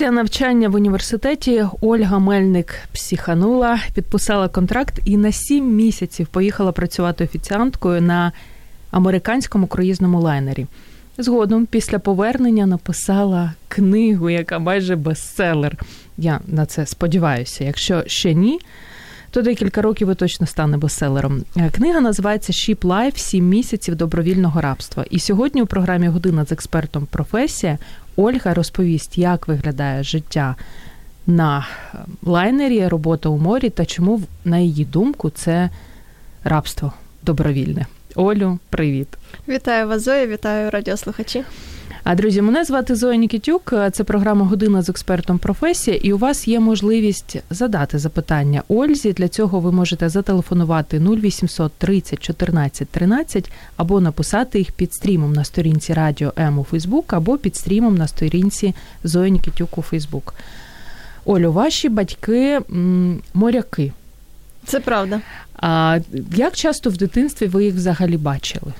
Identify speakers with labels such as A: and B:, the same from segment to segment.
A: Після навчання в університеті Ольга Мельник психанула, підписала контракт і на сім місяців поїхала працювати офіціанткою на американському круїзному лайнері. Згодом, після повернення, написала книгу, яка майже бестселер. Я на це сподіваюся. Якщо ще ні, то декілька років і точно стане бестселером. Книга називається «Ship Life. Сім місяців добровільного рабства. І сьогодні у програмі Година з експертом професія Ольга розповість, як виглядає життя на лайнері, робота у морі та чому, на її думку, це рабство добровільне. Олю, привіт!
B: Вітаю вас, Зоя, вітаю радіослухачі.
A: А друзі, мене звати Зоя Нікітюк. Це програма Година з експертом професія, і у вас є можливість задати запитання Ользі. Для цього ви можете зателефонувати 0800 30 14 13 або написати їх під стрімом на сторінці Радіо М у Фейсбук, або під стрімом на сторінці Зоя Нікітюк у Фейсбук. Олю, ваші батьки моряки.
B: Це правда.
A: А як часто в дитинстві ви їх взагалі бачили?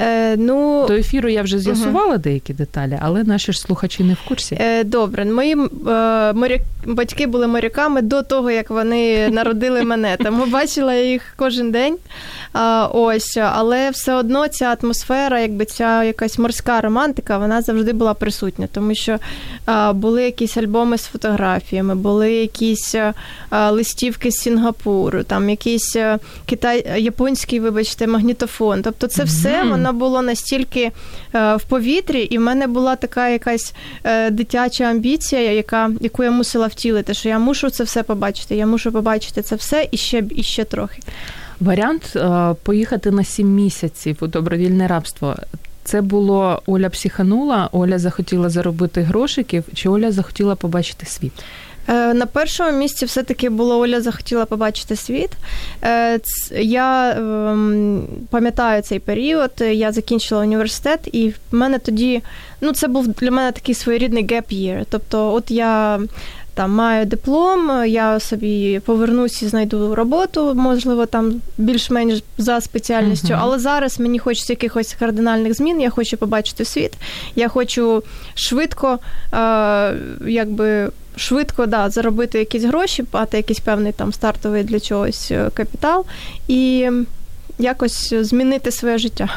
B: Е, ну,
A: До ефіру я вже з'ясувала угу. деякі деталі, але наші ж слухачі не в курсі.
B: Е, Добре, мої е, моряк, батьки були моряками до того, як вони народили мене. Тому бачила я їх кожен день. Ось, Але все одно ця атмосфера, якби ця якась морська романтика, вона завжди була присутня, тому що були якісь альбоми з фотографіями, були якісь листівки з Сінгапуру, там якийсь китай, японський, вибачте, магнітофон. Тобто, це все воно воно було настільки е, в повітрі, і в мене була така якась е, дитяча амбіція, яка, яку я мусила втілити, що я мушу це все побачити. Я мушу побачити це все і ще і ще трохи.
A: Варіант е, поїхати на сім місяців у добровільне рабство. Це було Оля психанула, Оля захотіла заробити грошиків, чи Оля захотіла побачити світ?
B: Е, на першому місці все-таки було Оля захотіла побачити світ. Е, я ем, пам'ятаю цей період, я закінчила університет, і в мене тоді ну, це був для мене такий своєрідний gap year. Тобто, от я. Там маю диплом, я собі повернусь і знайду роботу, можливо, там більш-менш за спеціальністю. Uh-huh. Але зараз мені хочеться якихось кардинальних змін. Я хочу побачити світ. Я хочу швидко, е, якби швидко да, заробити якісь гроші, мати якийсь певний там стартовий для чогось е, капітал і якось змінити своє життя.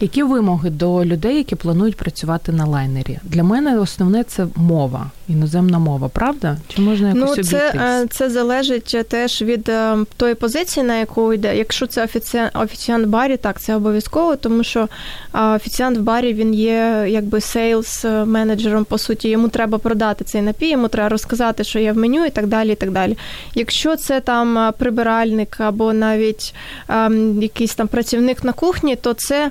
A: Які вимоги до людей, які планують працювати на лайнері? Для мене основне це мова, іноземна мова, правда? Чи можна якось
B: ну, це, е, це залежить теж від е, тої позиції, на яку йде. Якщо це офіціант, офіціант в барі, так це обов'язково, тому що офіціант в барі він є якби сейлс менеджером. По суті, йому треба продати цей напій, йому треба розказати, що є в меню, і так далі. і так далі. Якщо це там е, прибиральник або навіть ем, якийсь там працівник на кухні, то це.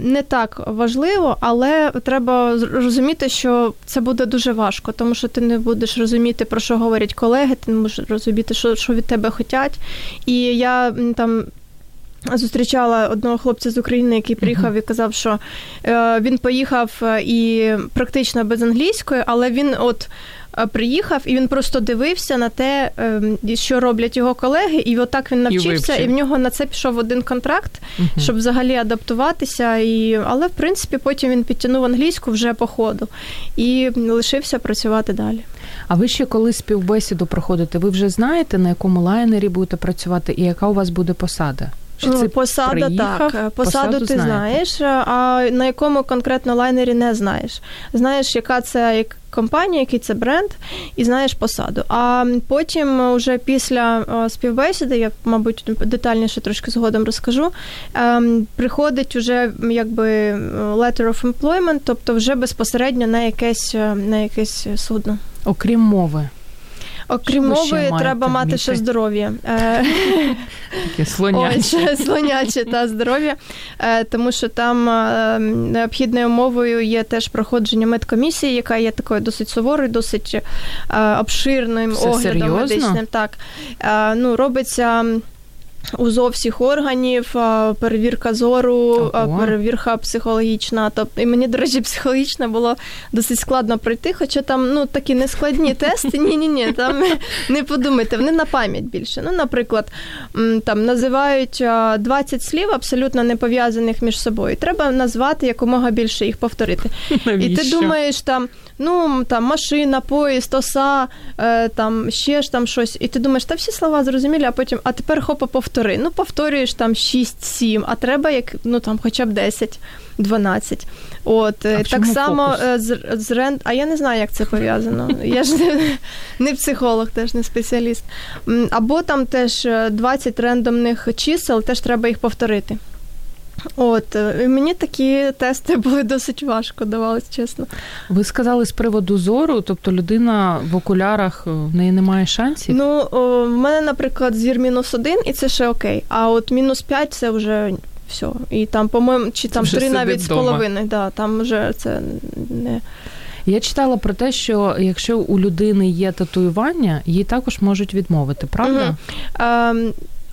B: Не так важливо, але треба розуміти, що це буде дуже важко, тому що ти не будеш розуміти, про що говорять колеги, ти не можеш розуміти, що що від тебе хочуть. І я там. Зустрічала одного хлопця з України, який приїхав і казав, що е, він поїхав е, і практично без англійської, але він от приїхав і він просто дивився на те, ем, що роблять його колеги, і отак він навчився, і, і в нього на це пішов один контракт, uh щоб взагалі адаптуватися. І... Але в принципі потім він підтягнув англійську вже по ходу і лишився працювати далі.
A: А ви ще коли співбесіду проходите, ви вже знаєте, на якому лайнері будете працювати і яка у вас буде посада?
B: Чи це посада приїхав, так. Посаду, посаду ти знаєш, а на якому конкретно лайнері не знаєш. Знаєш, яка це компанія, який це бренд, і знаєш посаду. А потім, вже після співбесіди, я, мабуть, детальніше трошки згодом розкажу. Ем, приходить уже якби letter of employment, тобто вже безпосередньо на якесь на якесь судно.
A: Окрім мови.
B: Окрім мови, треба мати вміти? ще здоров'я.
A: Е, Таке слоняче.
B: Ось, слоняче та здоров'я, е, тому що там е, необхідною умовою є теж проходження медкомісії, яка є такою досить суворою, досить обширним
A: Все
B: оглядом
A: серйозно?
B: медичним. Так, ну, робиться. УЗО всіх органів, перевірка зору, Ого. перевірка психологічна. Тобто, і мені, до речі, психологічна було досить складно пройти, хоча там ну, такі нескладні тести. Ні-ні, ні там не подумайте, вони на пам'ять більше. Ну, Наприклад, там називають 20 слів, абсолютно не пов'язаних між собою. Треба назвати якомога більше їх повторити.
A: Навіщо?
B: І ти думаєш там ну там машина, поїзд, оса, е, там ще ж там щось. І ти думаєш, та всі слова зрозумілі, а потім, а тепер хопа, повтори. Ну, повторюєш там 6-7, а треба як ну там хоча б 10. 12. От
A: а
B: так само? Е, з, з рент. А я не знаю, як це пов'язано. Я ж не, не психолог, теж не спеціаліст. Або там теж 20 е, рендомних чисел, теж треба їх повторити. От і мені такі тести були досить важко, давалось чесно.
A: Ви сказали з приводу зору, тобто людина в окулярах в неї немає шансів?
B: Ну в мене, наприклад, зір мінус один, і це ще окей. А от мінус п'ять це вже все. І там, по-моєму, чи там три навіть з половиною. Да, там вже це не.
A: Я читала про те, що якщо у людини є татуювання, їй також можуть відмовити, правда?
B: Угу.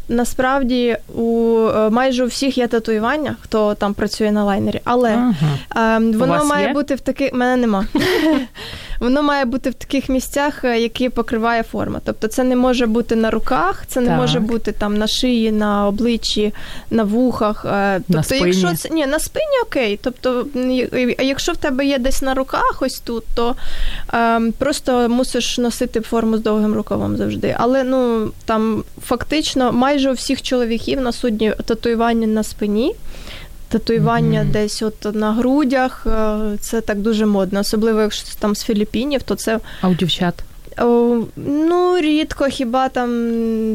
B: Насправді у е, майже у всіх є татуювання, хто там працює на лайнері, але ага. е, воно має є? бути в такий. Мене нема. Воно має бути в таких місцях, е, які покриває форма. Тобто, це не може бути на руках, це не так. може бути там на шиї, на обличчі, на вухах.
A: Е, тобто, на спині.
B: якщо це ні, на спині окей. Тобто, якщо в тебе є десь на руках, ось тут, то е, просто мусиш носити форму з довгим рукавом завжди. Але ну там фактично майже у всіх чоловіків на судні татуювання на спині. Татуювання mm-hmm. десь от на грудях, е, це так дуже модно, особливо якщо це там з Філіппінів, то це.
A: А у дівчат?
B: Ну, рідко, хіба там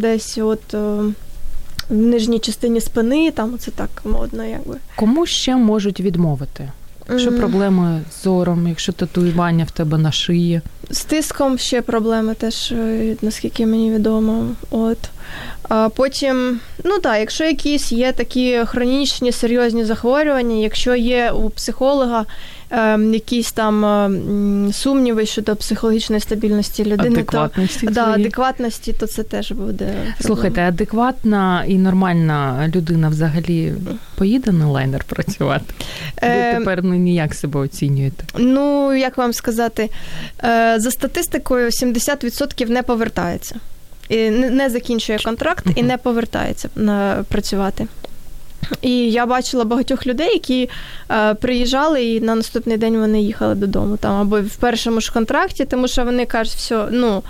B: десь от в нижній частині спини, там це так модно, якби.
A: Кому ще можуть відмовити? Якщо mm-hmm. проблеми з зором, якщо татуювання в тебе на шиї?
B: З тиском ще проблеми теж, е, наскільки мені відомо. От. А Потім, ну так, якщо якісь є такі хронічні серйозні захворювання, якщо є у психолога е, якісь там е, сумніви щодо психологічної стабільності людини,
A: адекватності,
B: то да, адекватності, то це теж буде.
A: Слухайте, адекватна і нормальна людина взагалі поїде на лайнер працювати? Ви е, тепер ну, ніяк себе оцінюєте?
B: Ну, як вам сказати, е, за статистикою 70% не повертається не закінчує контракт і не повертається на працювати. І я бачила багатьох людей, які е, приїжджали, і на наступний день вони їхали додому там або в першому ж контракті, тому що вони кажуть, все, ну,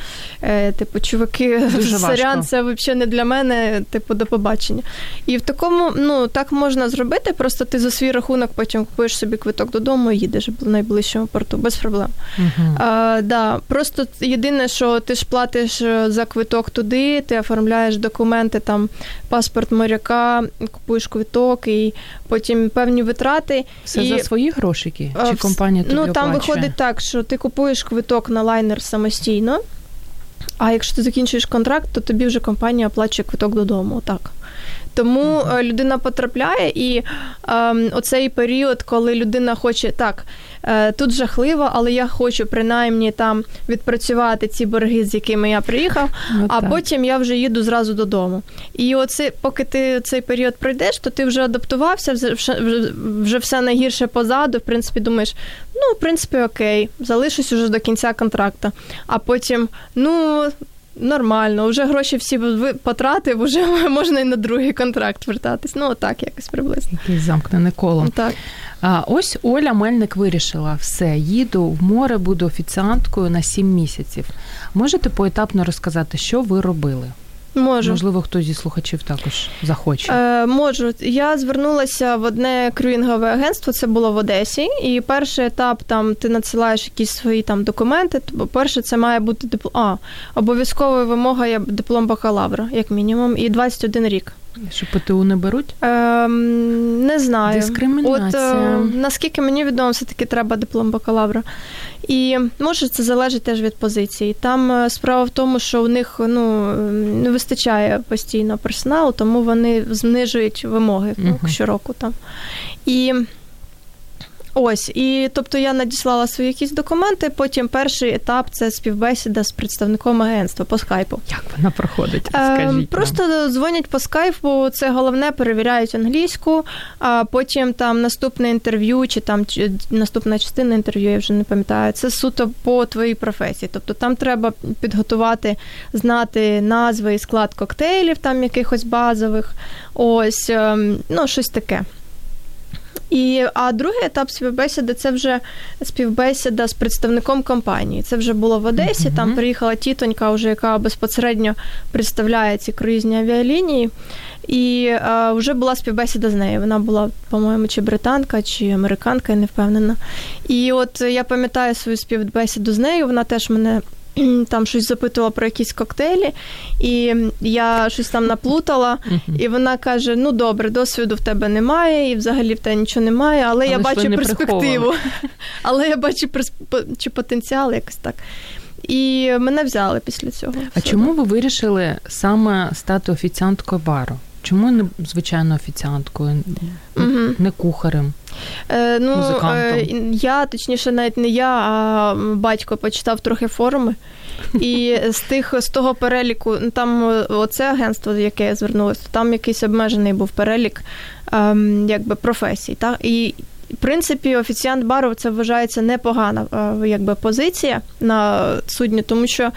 B: е, типу, чуваки,
A: Дуже
B: сорян, це взагалі не для мене, типу, до побачення. І в такому, ну, так можна зробити, просто ти за свій рахунок потім купуєш собі квиток додому і їдеш в найближчому порту, без проблем.
A: Uh-huh.
B: А, да, Просто єдине, що ти ж платиш е, за квиток туди, ти оформляєш документи, там, паспорт моряка, купуєш квиток квиток, і потім певні витрати.
A: Все
B: і...
A: за свої грошики? Чи компанія тобі
B: Ну, там
A: оплачує?
B: виходить так, що ти купуєш квиток на лайнер самостійно, а якщо ти закінчуєш контракт, то тобі вже компанія оплачує квиток додому. Так. Тому uh-huh. людина потрапляє, і ем, оцей період, коли людина хоче так, е, тут жахливо, але я хочу принаймні там відпрацювати ці борги, з якими я приїхав, ну, а так. потім я вже їду зразу додому. І оце, поки ти цей період пройдеш, то ти вже адаптувався, вже, вже, вже все найгірше позаду. В принципі, думаєш, ну, в принципі, окей, залишусь уже до кінця контракту. А потім, ну. Нормально, вже гроші всі потратив, вже можна і на другий контракт вертатись. Ну, отак якось приблизно.
A: Якесь замкнене коло.
B: Так.
A: А, Ось Оля Мельник вирішила все, їду в море, буду офіціанткою на сім місяців. Можете поетапно розказати, що ви робили?
B: Можу.
A: Можливо, хтось зі слухачів також захоче.
B: Е, Можу. Я звернулася в одне крюїнгове агентство, це було в Одесі. І перший етап там ти надсилаєш якісь свої там документи. Перше, це має бути диплом. А, обов'язковою вимога є диплом бакалавра, як мінімум, і 21 рік.
A: Що ПТУ не беруть?
B: Ем, Не знаю.
A: Дискримінація.
B: От е, наскільки мені відомо, все-таки треба диплом бакалавра. І може це залежить теж від позиції. Там е, справа в тому, що у них ну, не вистачає постійно персоналу, тому вони знижують вимоги ну, щороку там. І Ось, і тобто я надіслала свої якісь документи. Потім перший етап це співбесіда з представником агентства по скайпу.
A: Як вона проходить?
B: Е, Скажіть Просто нам. дзвонять по скайпу. Це головне, перевіряють англійську. А потім там наступне інтерв'ю, чи там чи, наступна частина інтерв'ю, я вже не пам'ятаю. Це суто по твоїй професії. Тобто там треба підготувати, знати назви і склад коктейлів, там якихось базових. Ось ем, ну щось таке. І а другий етап співбесіди це вже співбесіда з представником компанії. Це вже було в Одесі. Uh-huh. Там приїхала тітонька, вже яка безпосередньо представляє ці круїзні авіалінії. І а, вже була співбесіда з нею. Вона була, по-моєму, чи британка, чи американка, я не впевнена. І от я пам'ятаю свою співбесіду з нею. Вона теж мене там щось запитувала про якісь коктейлі, і я щось там наплутала, і вона каже: Ну добре, досвіду в тебе немає, і взагалі в тебе нічого немає, але, але я бачу перспективу. Але я бачу чи потенціал якось так. І мене взяли після цього.
A: А чому ви вирішили саме стати офіціанткою бару? Чому не звичайно офіціанткою, угу. не кухарем?
B: Е, Ну, е, Я, точніше, навіть не я, а батько почитав трохи форуми. І з тих з того переліку, ну там оце агентство, яке я звернулася, там якийсь обмежений був перелік ем, якби професій. Так? І в принципі, офіціант бару це вважається непогана е, якби, позиція на судні, тому що.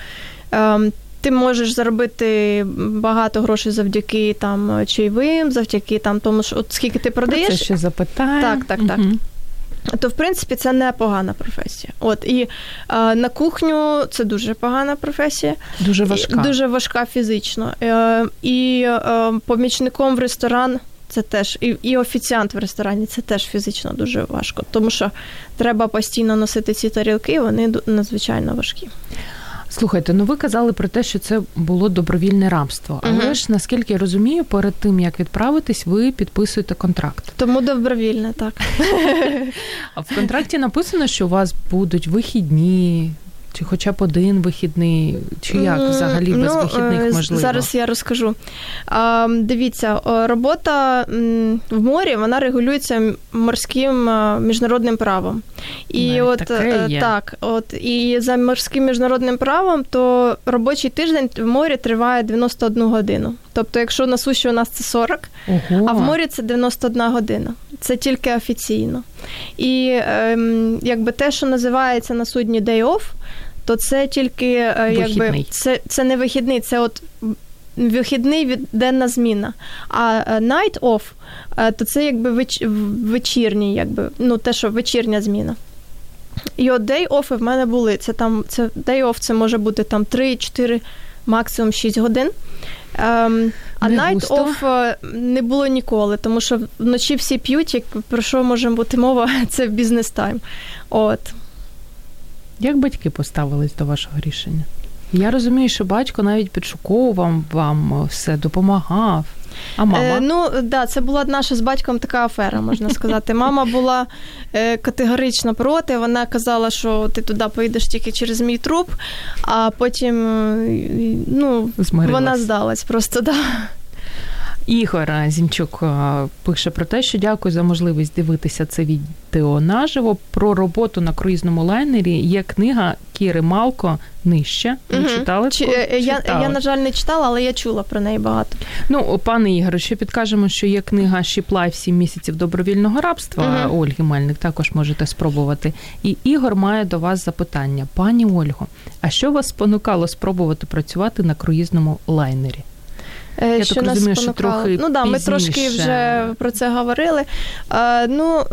B: Ем, ти можеш заробити багато грошей завдяки там чайовим, завдяки там тому, що от скільки ти продаєш. Про
A: це ще запитаю.
B: Так, так, так. Угу. То, в принципі, це непогана професія. От і е, на кухню це дуже погана професія,
A: дуже важка,
B: і, дуже важка фізично. Е, і е, помічником в ресторан це теж і, і офіціант в ресторані це теж фізично дуже важко, тому що треба постійно носити ці тарілки, вони надзвичайно важкі.
A: Слухайте, ну ви казали про те, що це було добровільне рабство. Але uh-huh. ж наскільки я розумію, перед тим як відправитись, ви підписуєте контракт.
B: Тому добровільне, так.
A: А в контракті написано, що у вас будуть вихідні, чи хоча б один вихідний, чи як взагалі без ну, вихідних е, можливо?
B: Зараз я розкажу. Дивіться, робота в морі вона регулюється морським міжнародним правом. І
A: Навіть
B: от
A: є.
B: так, от і за морським міжнародним правом, то робочий тиждень в морі триває 91 годину. Тобто, якщо на суші у нас це 40, Ого. а в морі це 91 година. Це тільки офіційно. І ем, якби те, що називається на судні day off, то це тільки е, якби це це не вихідний, це от вихідний від денна зміна. А е, night off, е, то це якби веч, вечірній, якби, ну те, що вечірня зміна. І от day off в мене були. Це там це day off це може бути там 3-4, максимум 6 годин. Ем, а night off не було ніколи, тому що вночі всі п'ють, як про що може бути мова, це бізнес тайм. От.
A: Як батьки поставились до вашого рішення? Я розумію, що батько навіть підшуковував вам все, допомагав. А мама? Е,
B: Ну, да, це була наша з батьком така афера, можна сказати. Мама була е, категорично проти. Вона казала, що ти туди поїдеш тільки через мій труп, а потім е, ну, вона здалась просто. да.
A: Ігор Зінчук пише про те, що дякую за можливість дивитися це відео наживо. Про роботу на круїзному лайнері є книга Кіри Малко нижче. Угу. читали? Чи,
B: е, я, я, на жаль, не читала, але я чула про неї багато.
A: Ну, пане Ігоре, ще підкажемо, що є книга Шіплай сім місяців добровільного рабства угу. Ольги Мельник. Також можете спробувати. І Ігор має до вас запитання. Пані Ольго, а що вас спонукало спробувати працювати на круїзному лайнері?
B: Е, Я що так розумію, нас що трохи Ну да, ми трошки вже про це говорили. Е, ну,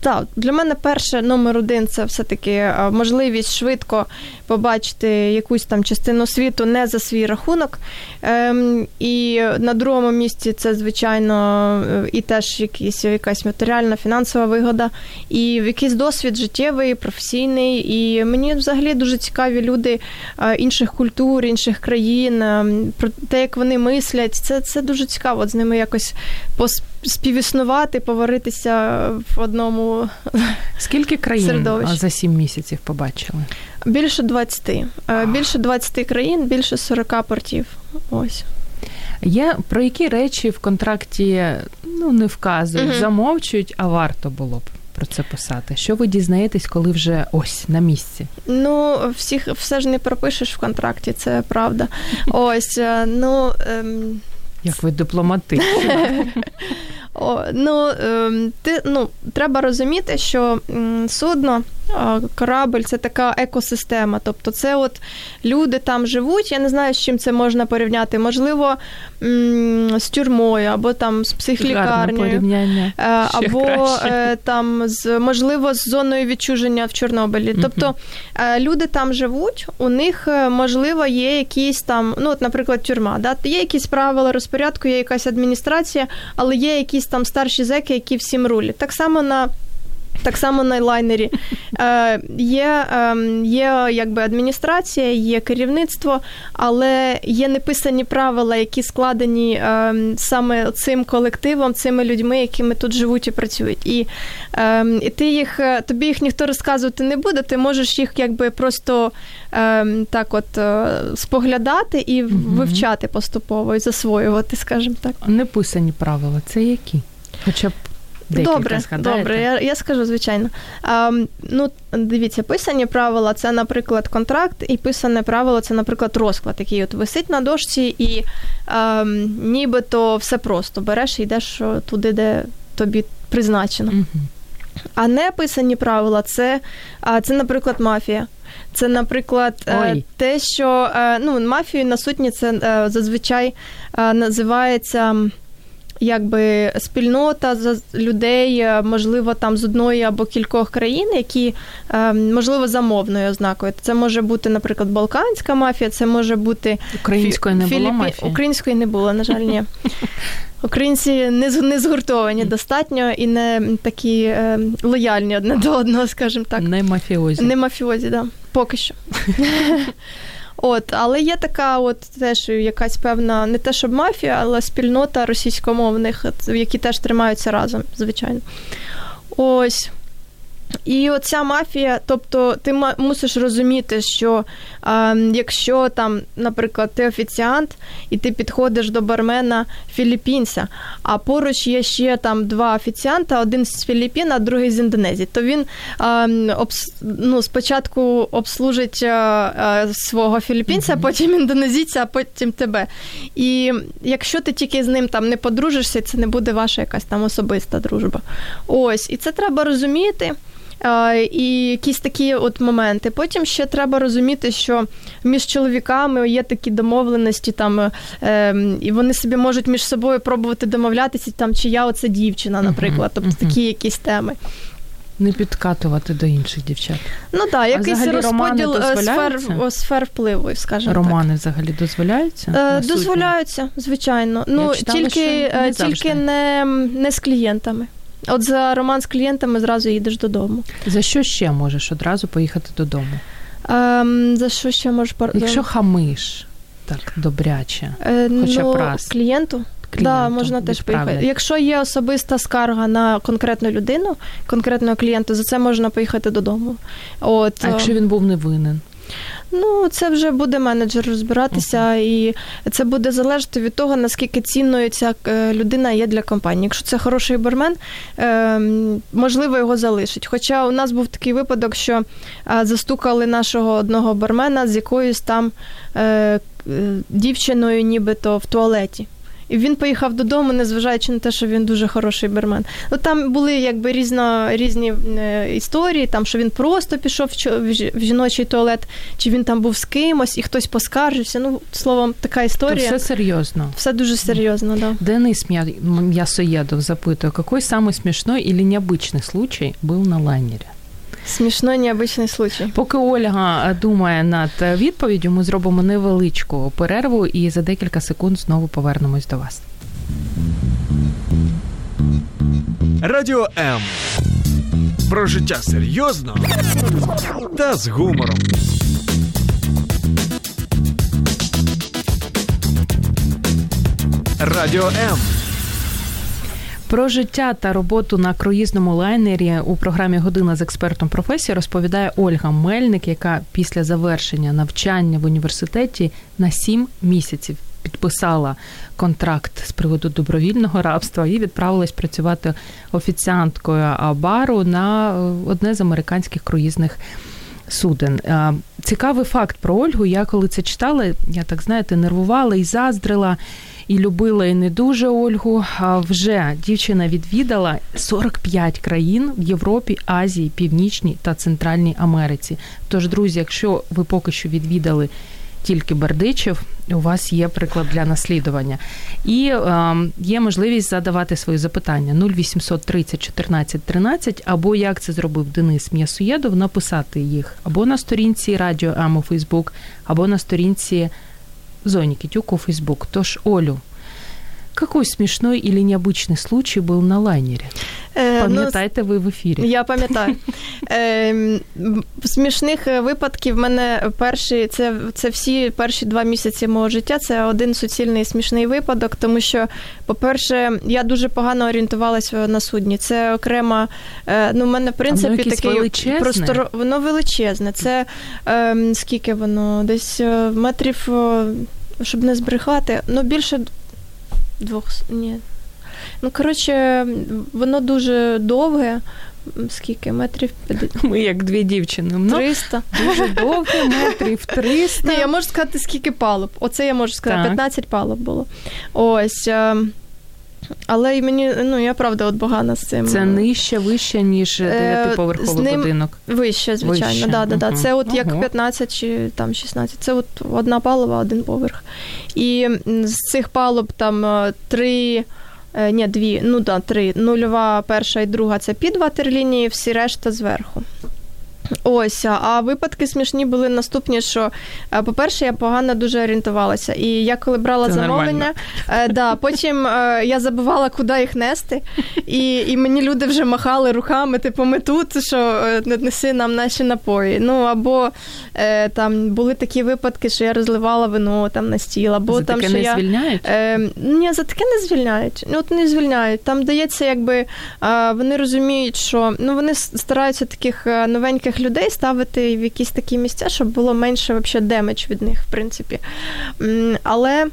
B: так, для мене перше номер один це все-таки можливість швидко побачити якусь там частину світу не за свій рахунок. Ем, і на другому місці це, звичайно, е, і теж якісь, якась матеріальна, фінансова вигода, і якийсь досвід життєвий, професійний. І мені взагалі дуже цікаві люди е, інших культур, інших країн, ем, про те, як вони мислять. Це це дуже цікаво з ними якось співіснувати, поваритися в одному.
A: Скільки країн
B: середовищі.
A: за сім місяців побачили?
B: Більше 20. Е, більше 20 країн, більше 40 портів. Ось.
A: Є про які речі в контракті ну, не вказують, uh замовчують, а варто було б про це писати. Що ви дізнаєтесь, коли вже ось на місці?
B: Ну, всіх все ж не пропишеш в контракті, це правда. Ось, е, ну. Ем...
A: Як ви дипломатичні.
B: О, ну, ем, ти, ну, Треба розуміти, що судно Корабль це така екосистема. Тобто, це от люди там живуть. Я не знаю, з чим це можна порівняти. Можливо, з тюрмою, або там з психлікарнею,
A: е,
B: або е, там з можливо з зоною відчуження в Чорнобилі. Тобто е, люди там живуть, у них можливо є якісь там, ну от, наприклад, тюрма. Да? Є якісь правила розпорядку, є якась адміністрація, але є якісь там старші зеки, які всім рулять. Так само на так само на лайнері Е, є е, є якби адміністрація, є керівництво, але є неписані правила, які складені е, саме цим колективом, цими людьми, якими тут живуть і працюють. І е, і ти їх, е, тобі їх ніхто розказувати не буде, ти можеш їх якби просто е, так от споглядати і вивчати поступово і засвоювати, скажімо так.
A: Неписані правила це які? Хоча б Декілька
B: добре,
A: згадаєте?
B: добре, я я скажу, звичайно. А, Ну, Дивіться, писані правила це, наприклад, контракт, і писане правило це, наприклад, розклад, який от висить на дошці, і а, нібито все просто береш і йдеш туди, де тобі призначено. Угу. А не писані правила це, це, наприклад, мафія. Це, наприклад, е, Ой. те, що е, ну, мафією на сутні це е, зазвичай називається якби спільнота людей, е, можливо, там з одної або кількох країн, які е, можливо за мовною ознакою. Це може бути, наприклад, балканська мафія, це може бути
A: української не було мафії?
B: Української не було, на жаль, ні. Українці не не згуртовані достатньо і не такі е, лояльні одне до одного, скажімо так.
A: Не мафіозі.
B: Не мафіозі. Да. Поки що. От, але є така, от теж якась певна, не те, щоб мафія, але спільнота російськомовних, які теж тримаються разом, звичайно. Ось. І оця мафія, тобто ти мусиш розуміти, що а, якщо там, наприклад, ти офіціант і ти підходиш до бармена філіппінця, а поруч є ще там два офіціанта, один з Філіппін, а другий з Індонезії, то він а, обс, ну, спочатку обслужить а, свого філіппінця, mm-hmm. потім індонезійця, а потім тебе. І якщо ти тільки з ним там не подружишся, це не буде ваша якась там особиста дружба. Ось, і це треба розуміти. І якісь такі от моменти. Потім ще треба розуміти, що між чоловіками є такі домовленості, там ем, і вони собі можуть між собою пробувати домовлятися, там чи я оце дівчина, наприклад, тобто такі якісь теми.
A: Не підкатувати до інших дівчат.
B: Ну так, якийсь розподіл е, сфер сфер впливу, скажімо
A: романи
B: так.
A: взагалі дозволяються?
B: Е, дозволяються, звичайно. Ну читала, тільки не, тільки не, не з клієнтами. От за роман з клієнтами зразу їдеш додому.
A: За що ще можеш одразу поїхати додому?
B: Ем, За що ще можеш.
A: Якщо хамиш так добряче, е, хоча
B: ну,
A: б раз.
B: клієнту? Так, да, можна теж поїхати. Якщо є особиста скарга на конкретну людину, конкретного клієнта, за це можна поїхати додому. От,
A: А якщо він був невинен?
B: Ну, це вже буде менеджер розбиратися, uh-huh. і це буде залежати від того, наскільки цінною ця е, людина є для компанії. Якщо це хороший бармен, ем, можливо, його залишить. Хоча у нас був такий випадок, що застукали нашого одного бармена з якоюсь там е, дівчиною, нібито в туалеті. і він поїхав додому, незважаючи на те, що він дуже хороший бармен. Ну там були якби різно, різні е, історії, там що він просто пішов в жіночий туалет, чи він там був з кимось, і хтось поскаржився. Ну, словом, така історія.
A: То все серйозно.
B: Все дуже серйозно, да.
A: Денис Мясоедов запитує, який самый смішний или необычный случай був на лайнері?
B: Смішно необичний случай.
A: Поки Ольга думає над відповіддю, ми зробимо невеличку перерву і за декілька секунд знову повернемось до вас.
C: Радіо М. Про життя серйозно та з гумором. Радіо М.
A: Про життя та роботу на круїзному лайнері у програмі Година з експертом професії розповідає Ольга Мельник, яка після завершення навчання в університеті на сім місяців підписала контракт з приводу добровільного рабства і відправилась працювати офіціанткою бару на одне з американських круїзних суден. Цікавий факт про Ольгу. Я коли це читала, я так знаєте, нервувала і заздрила і любила і не дуже Ольгу. А вже дівчина відвідала 45 країн в Європі, Азії, Північній та Центральній Америці. Тож, друзі, якщо ви поки що відвідали тільки Бердичів, у вас є приклад для наслідування. І е, є можливість задавати свої запитання 0800 30 14 13, або як це зробив Денис М'ясуєдов, написати їх або на сторінці Радіо у Фейсбук, або на сторінці Зоні Китюк у Фейсбук. Тож, Олю, какой смешной или необычный случай был на лайнере? Е, Пам'ятаєте ви в ефірі?
B: Я пам'ятаю. Е, Смішних випадків в мене перші, це це всі перші два місяці мого життя. Це один суцільний смішний випадок, тому що, по-перше, я дуже погано орієнтувалася на судні. Це окрема, е, ну, в мене в принципі такий
A: простор.
B: Воно величезне. Це е, скільки воно? Десь е, метрів, щоб не збрехати, ну більше двох ні. Ну, коротше, воно дуже довге. Скільки метрів?
A: Ми як дві дівчини.
B: 300.
A: Ну, дуже довге, метрів 300.
B: Ні, я можу сказати, скільки палуб. Оце я можу сказати, так. 15 палуб було. Ось. Але і мені, ну я правда, от погана з цим.
A: Це нижче, вище, ніж дев'ятиповерховий
B: ним
A: будинок.
B: Вище, звичайно. Вище. Да, да, да. Це от Ого. як 15 чи там 16. Це от одна палуба, один поверх. І з цих палуб там е, три. Е, ні, дві, ну да, три. Нульова, перша і друга це під ватерлінії, всі решта зверху. Ось, а випадки смішні були наступні, що, е, по-перше, я погано дуже орієнтувалася. І я коли брала Це замовлення, е, да, потім е, я забувала, куди їх нести. І і мені люди вже махали руками, типу, ми тут, що е, неси нам наші напої. Ну, або е, там були такі випадки, що я розливала вино там на стіл, або
A: за
B: там,
A: таке
B: що
A: не
B: я...
A: звільняють?
B: Е, ні, за таке не звільняють. Ну, от не звільняють. Там дається, якби вони розуміють, що ну вони стараються таких новеньких людей ставити в якісь такі місця, щоб було менше вообще damage від них, в принципі. Але.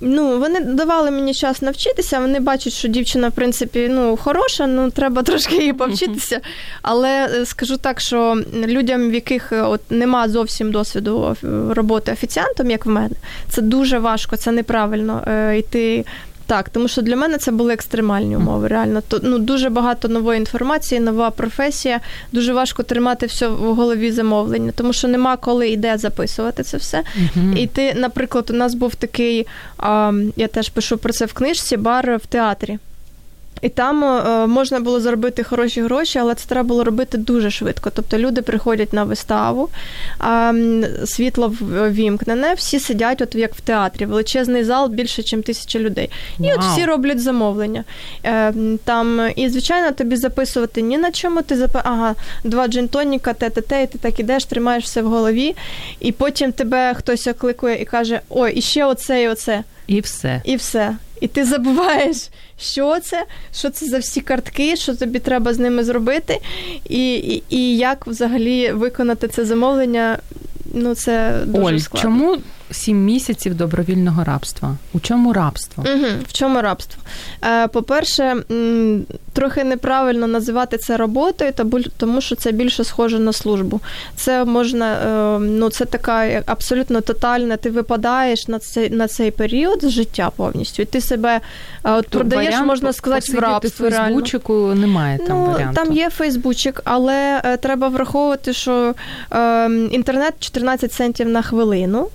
B: Ну, вони давали мені час навчитися. Вони бачать, що дівчина, в принципі, ну хороша, ну треба трошки її повчитися. Але е, скажу так, що людям, в яких е, от нема зовсім досвіду роботи офіціантом, як в мене, це дуже важко, це неправильно е, йти так, тому що для мене це були екстремальні умови. Реально, то ну дуже багато нової інформації, нова професія. Дуже важко тримати все в голові замовлення, тому що нема коли і де записувати це все. uh І ти, наприклад, у нас був такий, а, я теж пишу про це в книжці, бар в театрі. І там е, можна було заробити хороші гроші, але це треба було робити дуже швидко. Тобто люди приходять на виставу, а світло вімкнене, всі сидять, от як в театрі, величезний зал більше, ніж тисяча людей. І wow. от всі роблять замовлення. Е, там, І, звичайно, тобі записувати ні на чому. Ти зап... ага, два джинтоніка, те-те-те, і ти так ідеш, тримаєш все в голові, і потім тебе хтось окликує і каже: Ой, і ще оце, і оце.
A: І все.
B: І все. І ти забуваєш, що це, що це за всі картки, що тобі треба з ними зробити, і і, і як взагалі виконати це замовлення. Ну, це дуже
A: Оль,
B: складно.
A: чому сім місяців добровільного рабства. У чому рабство?
B: Угу. В чому рабство? Е, По-перше, трохи неправильно називати це роботою, тому що це більше схоже на службу. Це можна, е, ну це така абсолютно тотальна. Ти випадаєш на цей на цей період з життя повністю, і ти себе е, от продаєш, варіант, можна сказати, в рабство.
A: Фейсбучику немає там
B: ну,
A: варіанту.
B: Там є Фейсбучик, але е, треба враховувати, що е, інтернет 14 центів на хвилину.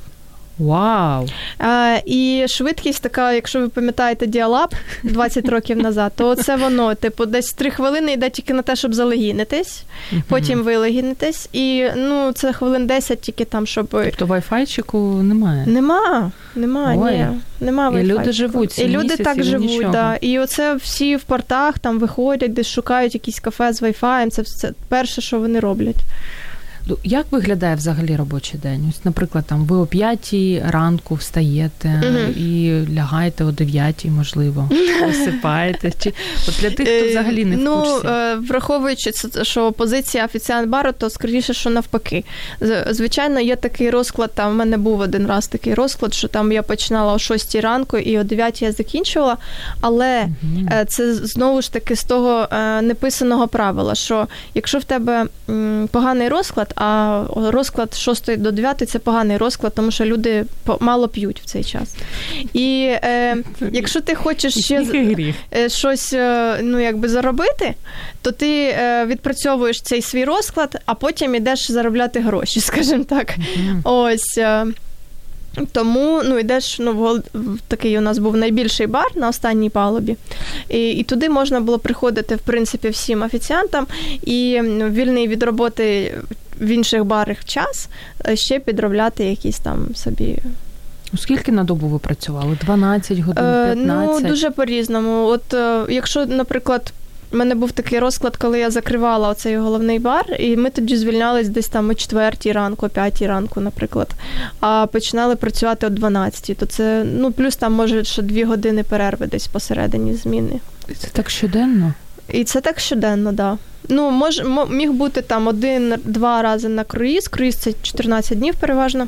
A: Вау!
B: А, І швидкість така, якщо ви пам'ятаєте діалаб 20 років назад, то це воно, типу, десь 3 хвилини йде тільки на те, щоб залегінитись, потім вилегінитись. І ну, це хвилин 10 тільки там, щоб.
A: Тобто вайфайчику немає?
B: Нема, нема, Ой. ні. Нема
A: І люди живуть.
B: І люди так живуть, да. І оце всі в портах там виходять, десь шукають якісь кафе з вайфаєм. Це все перше, що вони роблять.
A: Як виглядає взагалі робочий день? Ось, наприклад, там ви о п'ятій ранку встаєте і лягаєте о дев'ятій, можливо, висипаєте. Чи от для тих, хто взагалі не в
B: ну,
A: курсі?
B: Ну, враховуючи що позиція офіціант бару, то скоріше, що навпаки. Звичайно, є такий розклад. Там в мене був один раз такий розклад, що там я починала о 6 ранку і о 9 я закінчувала. Але uh це знову ж таки з того е, неписаного правила, що якщо в тебе поганий розклад а розклад 6 до 9 це поганий розклад, тому що люди мало п'ють в цей час. І е, якщо ти хочеш ще е, щось е, ну, якби заробити, то ти е, відпрацьовуєш цей свій розклад, а потім йдеш заробляти гроші, скажімо так. Ось. Тому ну йдеш ну, такий у нас був найбільший бар на останній палубі, і і туди можна було приходити в принципі всім офіціантам і вільний від роботи в інших барах час е, ще підробляти якісь там собі.
A: Скільки на добу ви працювали? 12 годин, 15?
B: Ну, дуже по-різному. От е, якщо, наприклад, у мене був такий розклад, коли я закривала оцей головний бар, і ми тоді звільнялись десь там о 4 ранку, о 5 ранку, наприклад, а починали працювати о 12. То це, ну, плюс там, може, ще 2 години перерви десь посередині зміни.
A: Це так щоденно?
B: І це так щоденно, так. Да. Ну, мож, міг бути там один-два рази на круїз. Круїз це 14 днів переважно.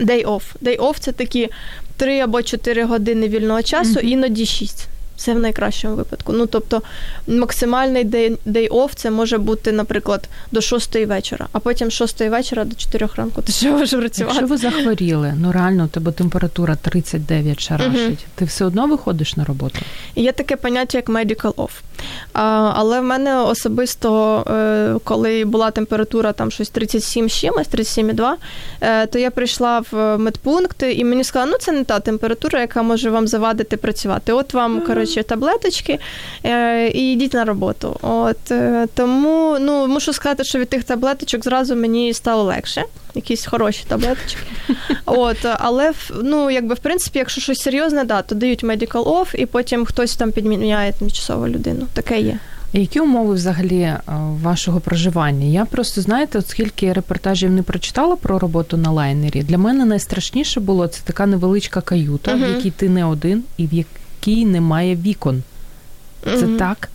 B: Day off. Day off – це такі 3 або 4 години вільного часу, mm-hmm. іноді 6. Це в найкращому випадку. Ну, тобто, максимальний day off це може бути, наприклад, до 6 вечора, а потім з 6 вечора до 4 ранку ти ще можеш працювати.
A: Якщо ви захворіли, ну реально, у тебе температура 39 шарашить, угу. ти все одно виходиш на роботу?
B: Є таке поняття, як medical off. А, Але в мене особисто, е, коли була температура там щось 37 чимось, 37,2, е, то я прийшла в медпункт і мені сказали, ну це не та температура, яка може вам завадити працювати. От вам, коротше, коротше, таблеточки е, і йдіть на роботу. От е, Тому ну, мушу сказати, що від тих таблеточок зразу мені стало легше. Якісь хороші таблеточки. От, Але ну, якби, в принципі, якщо щось серйозне, да, то дають medical off, і потім хтось там підміняє тимчасово людину. Таке є.
A: Які умови взагалі е, вашого проживання? Я просто знаєте, оскільки репортажів не прочитала про роботу на лайнері, для мене найстрашніше було це така невеличка каюта, uh-huh. в якій ти не один, і в якій немає вікон. Це mm-hmm. так?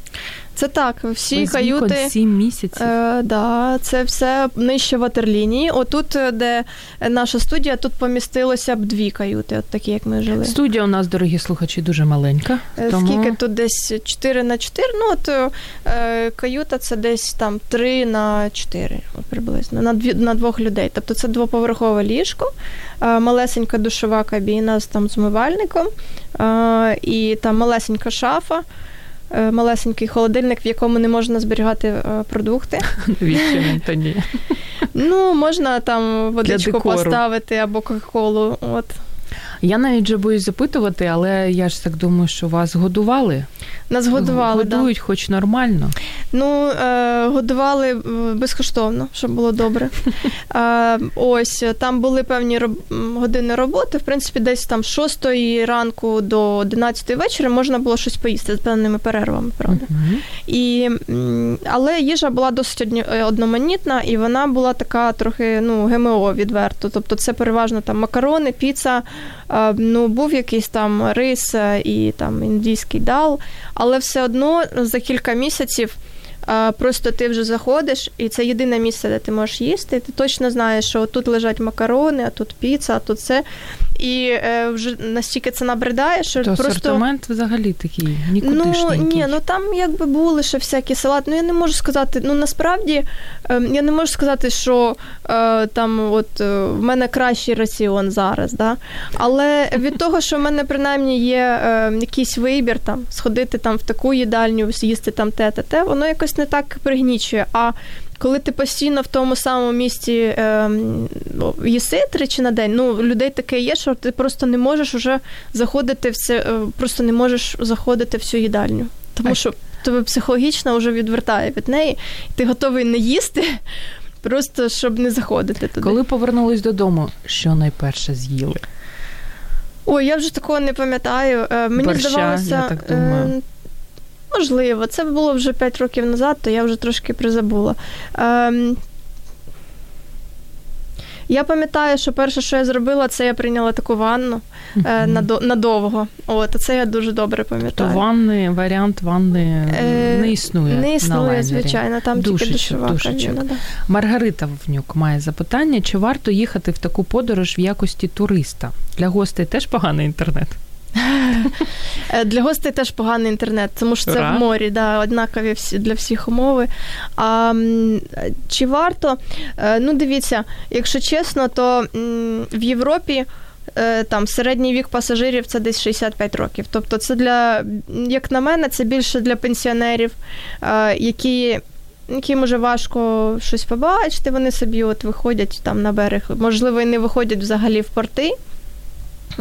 B: Це так, всі Без каюти вікон
A: 7 місяців.
B: Е, да, Це все нижче ватерлінії. Отут, е, де наша студія, тут помістилося б дві каюти, от такі, як ми жили.
A: Студія у нас, дорогі слухачі, дуже маленька.
B: Е, тому... Скільки тут десь 4 на 4, ну от е, каюта це десь там 3 на 4 приблизно, на дві, на двох людей. Тобто це двоповерхове ліжко, е, малесенька душова кабіна з там змивальником, е, і там малесенька шафа. Е, малесенький холодильник, в якому не можна зберігати е, продукти.
A: Навіщо ні?
B: Ну, можна там водичку поставити або кока-колу. От.
A: Я навіть вже боюсь запитувати, але я ж так думаю, що вас годували.
B: Нас годували.
A: Годують,
B: да.
A: хоч нормально.
B: Ну, е, годували безкоштовно, щоб було добре. Е, ось там були певні роб... години роботи. В принципі, десь там з 6 ранку до 11 вечора можна було щось поїсти з певними перервами, правда. Uh-huh. І, Але їжа була досить е, одноманітна, і вона була така трохи ну, ГМО відверто. Тобто, це переважно там макарони, піца. Е, ну, був якийсь там рис і там індійський дал, але все одно за кілька місяців Просто ти вже заходиш, і це єдине місце, де ти можеш їсти. Ти точно знаєш, що тут лежать макарони, а тут піца, а тут це. І е, вже настільки це набридає, що
A: То
B: просто
A: асортимент взагалі такий
B: Ну ні, ну там якби були ще всякі салати. Ну я не можу сказати. Ну насправді е, я не можу сказати, що е, там от е, в мене кращий раціон зараз, да? але від того, що в мене принаймні є е, якийсь вибір, там сходити там в таку їдальню, з'їсти там те, те, те, воно якось не так пригнічує. А коли ти постійно в тому самому місці е, їси тричі на день, ну людей таке є, що ти просто не можеш уже заходити в це, е, просто не можеш заходити в цю їдальню. Тому
A: А-
B: що тебе психологічно вже відвертає від неї, і ти готовий не їсти, просто щоб не заходити туди.
A: Коли повернулись додому, що найперше з'їли?
B: Ой, я вже такого не пам'ятаю. Е, Мені
A: Борща,
B: здавалося,
A: я так думаю.
B: Можливо, це було вже 5 років назад, то я вже трошки призабула. Ем, Я пам'ятаю, що перше, що я зробила, це я прийняла таку ванну е, надо- надовго. От, це я дуже добре
A: То
B: пам'ятаю.
A: ванни, варіант ванни
B: Е,
A: не існує.
B: Не існує,
A: лайнері.
B: звичайно, там
A: Душечок,
B: тільки душова
A: душечок.
B: кабіна. Да.
A: Маргарита Вовнюк має запитання: чи варто їхати в таку подорож в якості туриста? Для гостей теж поганий інтернет.
B: Е, Для гостей теж поганий інтернет, тому що це
A: Ура.
B: в морі, да, однакові всі для всіх умови. А чи варто? Е, Ну, дивіться, якщо чесно, то в Європі. е, Там середній вік пасажирів це десь 65 років. Тобто, це для, як на мене, це більше для пенсіонерів, які, яким уже важко щось побачити. Вони собі от виходять там на берег, можливо, і не виходять взагалі в порти.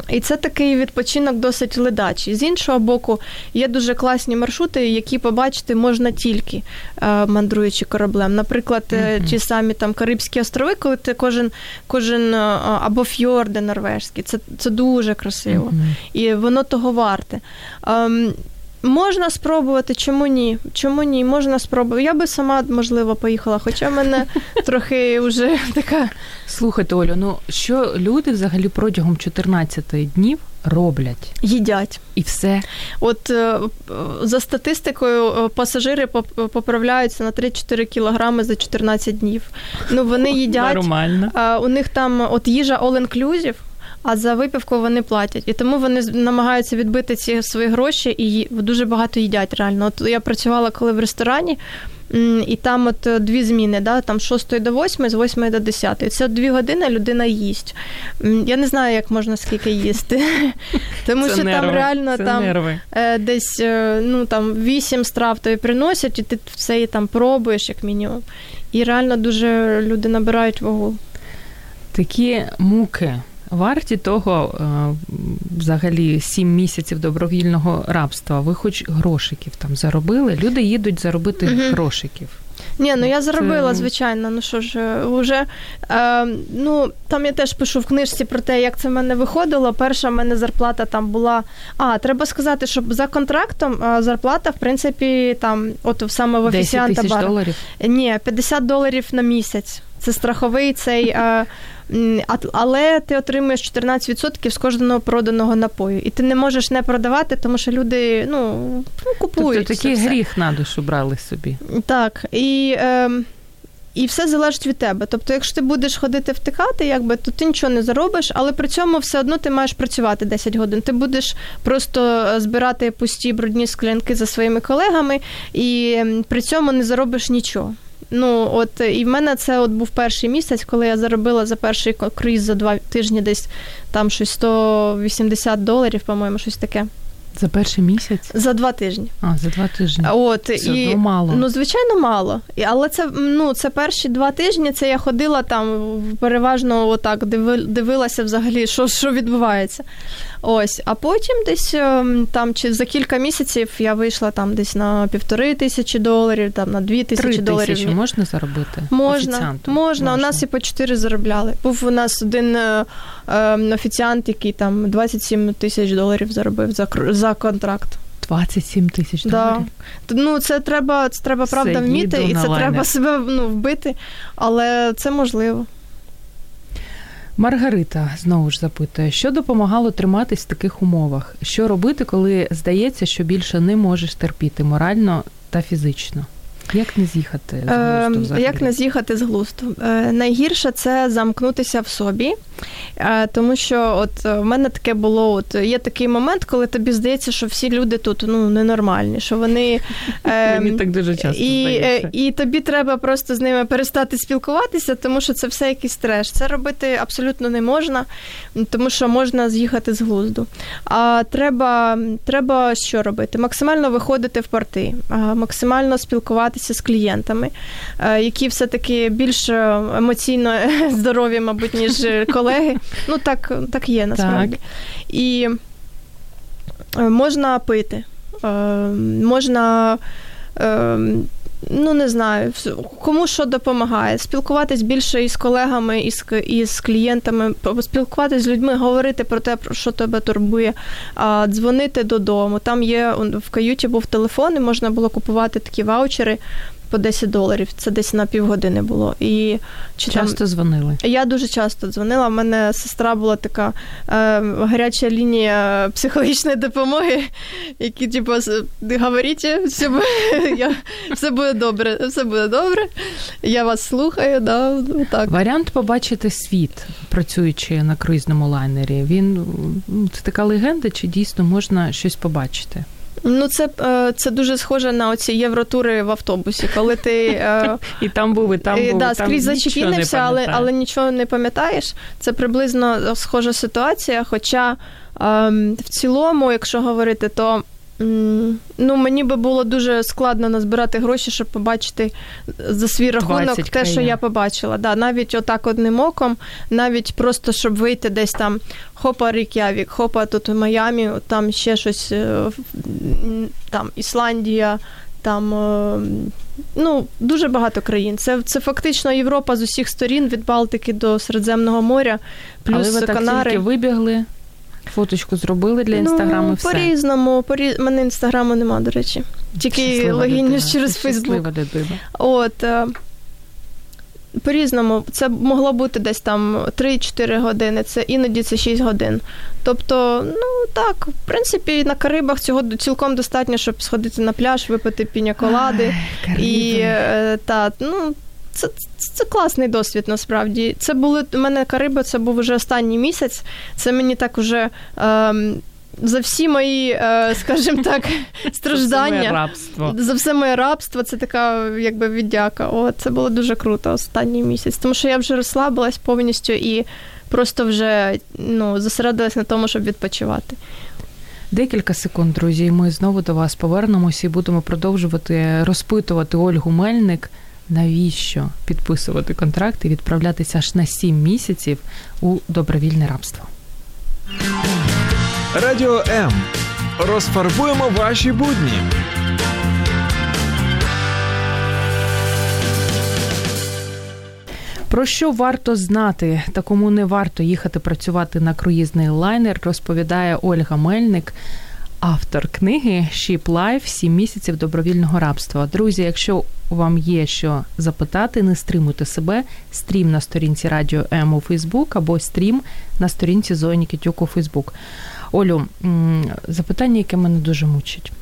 B: І це такий відпочинок досить ледачий. З іншого боку, є дуже класні маршрути, які побачити можна тільки е, мандруючи кораблем. Наприклад,
A: mm-hmm.
B: ті самі там Карибські острови, коли ти кожен, кожен е, або фьорди норвежські, це, це дуже красиво.
A: Мгм.
B: І воно того варте. Можна спробувати, чому ні? Чому ні? Можна спробувати. Я би сама, можливо, поїхала, хоча мене трохи вже така.
A: Слухайте, Олю, ну що люди взагалі протягом 14 днів роблять?
B: їдять.
A: І все.
B: От е, за статистикою, е, пасажири поп- поправляються на 3-4 кілограми за 14 днів. Ну вони їдять.
A: Нормально.
B: У них там от їжа all-inclusive, а за випивку вони платять. І тому вони намагаються відбити ці свої гроші і дуже багато їдять реально. От я працювала коли в ресторані. І там от е, дві зміни, да, там з 6 до 8, з 8 до 10. Це дві години людина їсть. Я не знаю, як можна скільки їсти. Тому
A: Це
B: що
A: нерви,
B: там реально
A: це
B: там
A: нерви.
B: е, десь е, ну, там, 8 страв тобі приносять, і ти все і там пробуєш, як мінімум. І реально дуже люди набирають вагу.
A: Такі муки варті того, е, взагалі, сім місяців добровільного рабства. Ви хоч грошиків там заробили? Люди їдуть заробити
B: Мгм.
A: грошиків.
B: Ні, ну я заробила, звичайно. Ну що ж, е, уже е, ну там я теж пишу в книжці про те, як це в мене виходило. Перша в мене зарплата там була. А, треба сказати, що за контрактом е, зарплата, в принципі, там, от саме в
A: 10
B: офіціанта
A: тисяч доларів.
B: Ні, 50 доларів на місяць. Це страховий цей. е, Але ти отримуєш 14% з кожного проданого напою. І ти не можеш не продавати, тому що люди ну, ну купують.
A: Тобто такий
B: все.
A: гріх на душу брали собі.
B: Так, і, е, і все залежить від тебе. Тобто, якщо ти будеш ходити втикати, якби, то ти нічого не заробиш, але при цьому все одно ти маєш працювати 10 годин. Ти будеш просто е, збирати пусті брудні склянки за своїми колегами, і ем, при цьому не заробиш нічого. Ну, от і в мене це от був перший місяць, коли я заробила за перший круїз за два тижні десь там щось 180 доларів, по-моєму, щось таке.
A: За перший місяць?
B: За два тижні.
A: А, за два тижні.
B: От,
A: Все
B: і,
A: одно мало.
B: Ну, звичайно, мало. Але це, ну, це перші два тижні, це я ходила там переважно отак, диви- дивилася взагалі, що, що відбувається. Ось. А потім десь ем, там чи за кілька місяців я вийшла там десь на півтори тисячі доларів, там на дві тисячі доларів.
A: тисячі можна заробити?
B: Можна,
A: Офіціантом?
B: можна. У нас і по 4 заробляли. Був у нас один е, е, офіціант, який там 27 тисяч доларів заробив за, за контракт.
A: 27 тисяч доларів.
B: Т- Ну, це треба, це треба правда вміти, і це треба себе ну, вбити, але це можливо.
A: Маргарита знову ж запитує, що допомагало триматись в таких умовах? Що робити, коли здається, що більше не можеш терпіти морально та фізично? Як не з'їхати з глузду
B: Е,
A: взагалі?
B: Як не з'їхати з глузду? Е, Найгірше це замкнутися в собі, тому що от е, в мене таке було. От є такий момент, коли тобі здається, що всі люди тут ну ненормальні, що вони е,
A: Мені так дуже часто
B: і, е,
A: здається.
B: і тобі треба просто з ними перестати спілкуватися, тому що це все якийсь треш. Це робити абсолютно не можна, тому що можна з'їхати з глузду. А треба, треба що робити? Максимально виходити в порти, максимально спілкуватися з клієнтами, е, які все-таки більш е, емоційно здорові, мабуть, ніж колеги. Ну так, так є насправді. І е, можна пити, е, можна. е, Ну, не знаю, кому що допомагає. Спілкуватись більше із колегами, із, із клієнтами, спілкуватись з людьми, говорити про те, про що тебе турбує, а, дзвонити додому. Там є в каюті був телефон, і можна було купувати такі ваучери по 10 доларів. Це десь на півгодини було. І чи там
A: Часто дзвонили.
B: я дуже часто дзвонила. У мене сестра була така е, гаряча лінія психологічної допомоги, які типу, говоріть, все буде, я, все буде добре, все буде добре. Я вас слухаю, да, так.
A: Варіант побачити світ, працюючи на круїзному лайнері. Він ну, це така легенда, чи дійсно можна щось побачити?
B: Ну, це, е, це дуже схоже на оці євротури в автобусі, коли ти. е,
A: І там був, і там
B: Е,
A: був.
B: да,
A: там
B: скрізь зачепінився, але, але нічого не пам'ятаєш. Це приблизно схожа ситуація. Хоча ем, в цілому, якщо говорити, то ну, мені би було дуже складно назбирати гроші, щоб побачити за свій рахунок
A: 20
B: те, що я побачила. Да, навіть отак одним оком, навіть просто щоб вийти десь там, хопа Рік'явік, хопа тут в Майамі, там ще щось, е, там Ісландія. Там е, ну, дуже багато країн. Це, це фактично Європа з усіх сторін, від Балтики до Середземного моря, плюс
A: але ви так
B: Канари.
A: тільки вибігли, фоточку зробили для інстаграму,
B: ну,
A: все.
B: По-різному, поріз... мене інстаграму нема, до речі. Тільки
A: Щаслива
B: через Фейсбук. От. е, По-різному, це могло бути десь там 3-4 години, це іноді це 6 годин. Тобто, ну так, в принципі, на Карибах цього цілком достатньо, щоб сходити на пляж, випити піняколади. І е, та, ну, це, це, це класний досвід насправді. Це були у мене Кариби, це був вже останній місяць. Це мені так уже. Ем, за всі мої, е, скажімо так, страждання.
A: саме рабство.
B: За все моє рабство, це така якби віддяка. О, це було дуже круто останній місяць. Тому що я вже розслабилась повністю і просто вже ну, зосередилась на тому, щоб відпочивати.
A: Декілька секунд, друзі, і ми знову до вас повернемося і будемо продовжувати розпитувати Ольгу Мельник, навіщо підписувати контракт і відправлятися аж на 7 місяців у добровільне рабство.
C: Радіо М. Розфарбуємо ваші будні.
A: Про що варто знати та кому не варто їхати працювати на круїзний лайнер, розповідає Ольга Мельник, автор книги Ship Life «Сім місяців добровільного рабства. Друзі, якщо вам є що запитати, не стримуйте себе. Стрім на сторінці Радіо М у Фейсбук або стрім на сторінці Зої Нікітюк у Фейсбук. Олю, запитання, яке мене дуже мучить.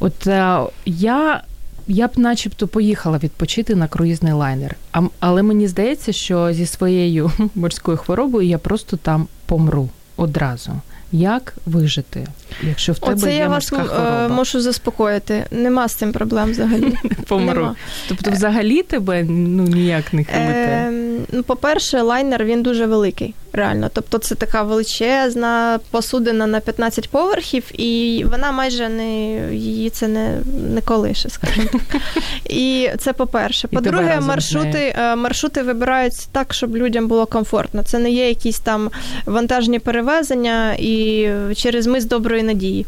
A: От е, я я б начебто поїхала відпочити на круїзний лайнер. А, але мені здається, що зі своєю морською хворобою я просто там помру одразу. Як вижити, якщо в тебе
B: Оце
A: є
B: я вас е,
A: хвороба?
B: можу заспокоїти. Нема з цим проблем взагалі.
A: Помру.
B: Нема.
A: Тобто, взагалі тебе ну ніяк не хилите.
B: Е, ну, по-перше, лайнер він дуже великий, реально. Тобто це така величезна посудина на 15 поверхів, і вона майже не її це не, не колише, скажімо так. І це по-перше. По-друге, маршрути, е, маршрути вибираються так, щоб людям було комфортно. Це не є якісь там вантажні перевезення і через мис доброї надії.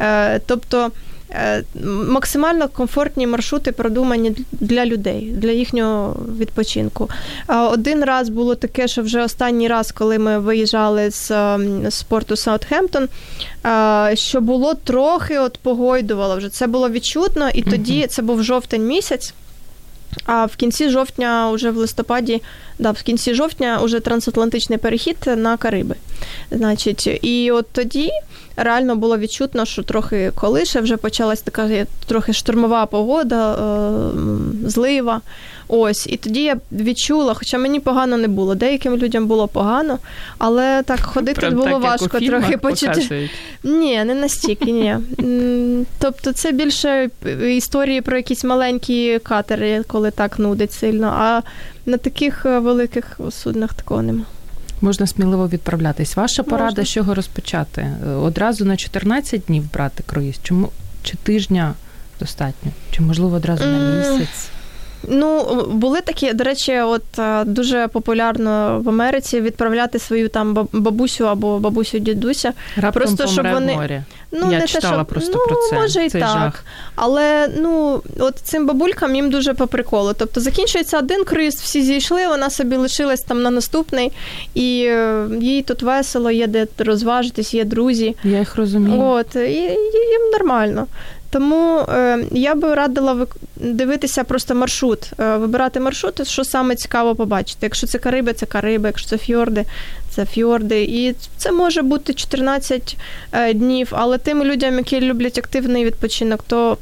B: Е, Тобто. Е, Максимально комфортні маршрути продумані для людей, для їхнього відпочинку. Один раз було таке, що вже останній раз, коли ми виїжджали з, ем, з порту Саутгемптон, е, що було трохи от погойдувало вже. Це було відчутно, і тоді це був жовтень місяць. А в кінці жовтня, уже в листопаді, да, в кінці жовтня уже трансатлантичний перехід на Кариби. Значить, і от тоді реально було відчутно, що трохи колише вже почалась така трохи штурмова погода, е, злива. Ось, і тоді я відчула, хоча мені погано не було. Деяким людям було погано, але так ходити
A: Прям
B: було
A: так,
B: важко
A: як у
B: трохи почути. Ні, не настільки, ні. Тобто, це більше історії про якісь маленькі катери, коли так нудить сильно. А на таких е, великих суднах такого нема.
A: Можна сміливо відправлятись. Ваша порада,
B: Можна.
A: з чого розпочати? Е, Одразу на 14 днів брати круїз? Чому чи тижня достатньо? Чи можливо одразу на місяць?
B: Ну, були такі, до речі, от е, дуже популярно в Америці відправляти свою там баб- бабусю або бабусю дідуся.
A: Раптом
B: просто, щоб вони-
A: морі.
B: Ну,
A: Я
B: не
A: читала
B: те, що...
A: просто
B: ну,
A: про це.
B: Може і
A: Цей
B: так.
A: жах.
B: Але ну, от цим бабулькам їм дуже по приколу. Тобто закінчується один круїз, всі зійшли, вона собі лишилась там на наступний, і е, їй тут весело, є де розважитись, є друзі.
A: Я їх розумію.
B: От, і їм нормально. Тому е, я би радила дивитися просто маршрут, е, вибирати маршрут, що саме цікаво побачити. Якщо це Кариби, це Кариби, якщо це фьорди, це фьорди. І це може бути 14 е, днів, але тим людям, які люблять активний відпочинок, то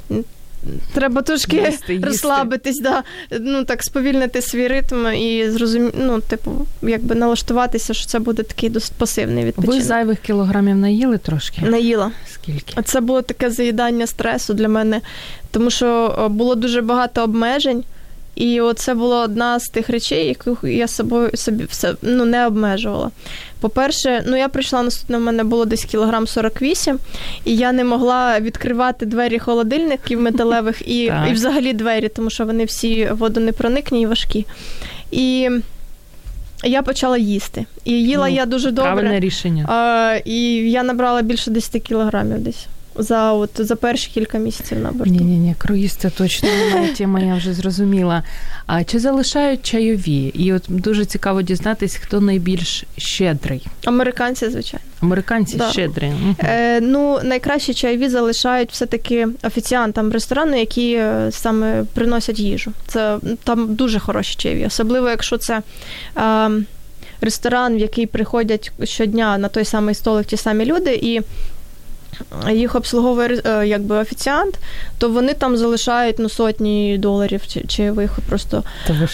B: треба трошки
A: Їсти, їсти.
B: розслабитись, да, ну так сповільнити свій ритм і зрозуміти, ну, типу, якби налаштуватися, що це буде такий досить пасивний
A: Ви зайвих кілограмів наїли трошки?
B: Наїла.
A: Скільки?
B: Це було таке заїдання стресу для мене, тому що було дуже багато обмежень, і це була одна з тих речей, яких я собою собі все ну, не обмежувала. По-перше, ну я прийшла наступне, в мене було десь кілограм 48, і я не могла відкривати двері холодильників металевих і, і взагалі двері, тому що вони всі водонепроникні і важкі. І я почала їсти. І їла
A: Ну,
B: я дуже добре.
A: Правильне рішення.
B: А, і я набрала більше 10 кілограмів десь за, от, за перші кілька місяців на борту.
A: Ні, ні, ні, круїз це точно не моя тема, я вже зрозуміла. А чи залишають чайові? І от дуже цікаво дізнатись, хто найбільш щедрий.
B: Американці, звичайно.
A: Американці
B: Да.
A: щедрі. Мгм.
B: Е, ну, найкращі чайові залишають все-таки офіціантам ресторану, які е, саме приносять їжу. Це там дуже хороші чайові, особливо якщо це. Е, Ресторан, в який приходять щодня на той самий столик ті самі люди, і їх обслуговує е, якби офіціант, то вони там залишають ну, сотні доларів чи, чайових просто?